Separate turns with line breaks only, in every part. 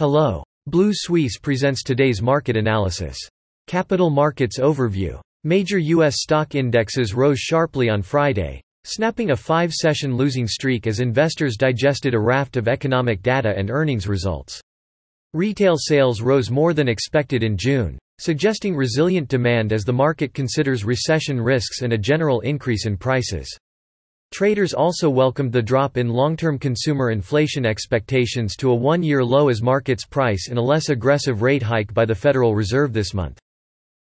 Hello. Blue Suisse presents today's market analysis. Capital Markets Overview. Major U.S. stock indexes rose sharply on Friday, snapping a five-session losing streak as investors digested a raft of economic data and earnings results. Retail sales rose more than expected in June, suggesting resilient demand as the market considers recession risks and a general increase in prices. Traders also welcomed the drop in long-term consumer inflation expectations to a one-year low as markets price in a less aggressive rate hike by the Federal Reserve this month.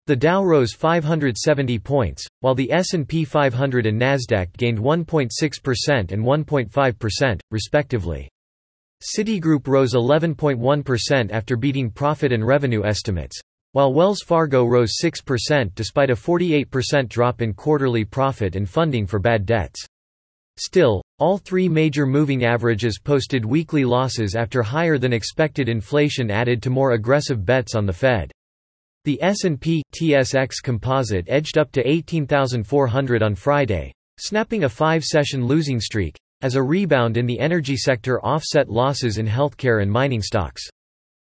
The Dow rose 570 points, while the S&P 500 and Nasdaq gained 1.6% and 1.5%, respectively. Citigroup rose 11.1% after beating profit and revenue estimates, while Wells Fargo rose 6% despite a 48% drop in quarterly profit and funding for bad debts. Still, all three major moving averages posted weekly losses after higher than expected inflation added to more aggressive bets on the Fed. The S&P TSX Composite edged up to 18,400 on Friday, snapping a five-session losing streak, as a rebound in the energy sector offset losses in healthcare and mining stocks.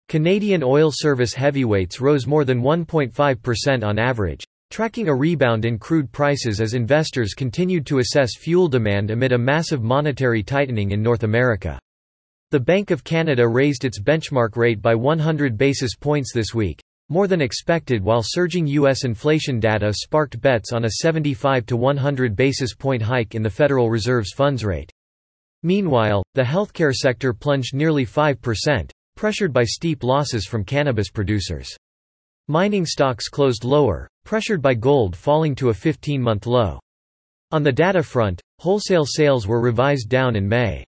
Canadian oil service heavyweights rose more than 1.5% on average, Tracking a rebound in crude prices as investors continued to assess fuel demand amid a massive monetary tightening in North America. The Bank of Canada raised its benchmark rate by 100 basis points this week, more than expected while surging U.S. inflation data sparked bets on a 75 to 100 basis point hike in the Federal Reserve's funds rate. Meanwhile, the healthcare sector plunged nearly 5%, pressured by steep losses from cannabis producers. Mining stocks closed lower, pressured by gold falling to a 15-month low. On the data front, wholesale sales were revised down in May.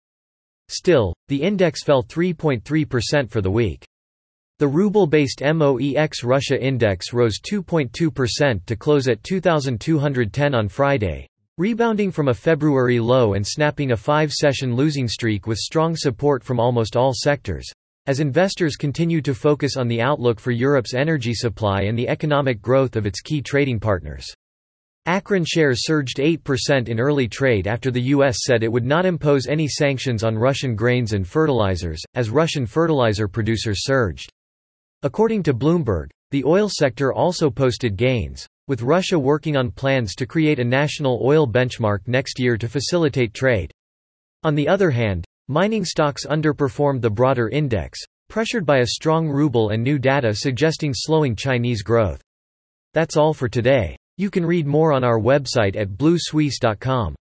Still, the index fell 3.3% for the week. The ruble-based MOEX Russia index rose 2.2% to close at 2,210 on Friday, rebounding from a February low and snapping a five-session losing streak with strong support from almost all sectors. As investors continue to focus on the outlook for Europe's energy supply and the economic growth of its key trading partners. Acron shares surged 8% in early trade after the U.S. said it would not impose any sanctions on Russian grains and fertilizers, as Russian fertilizer producers surged. According to Bloomberg, the oil sector also posted gains, with Russia working on plans to create a national oil benchmark next year to facilitate trade. On the other hand, Mining stocks underperformed the broader index, pressured by a strong ruble and new data suggesting slowing Chinese growth. That's all for today. You can read more on our website at bluesuisse.com.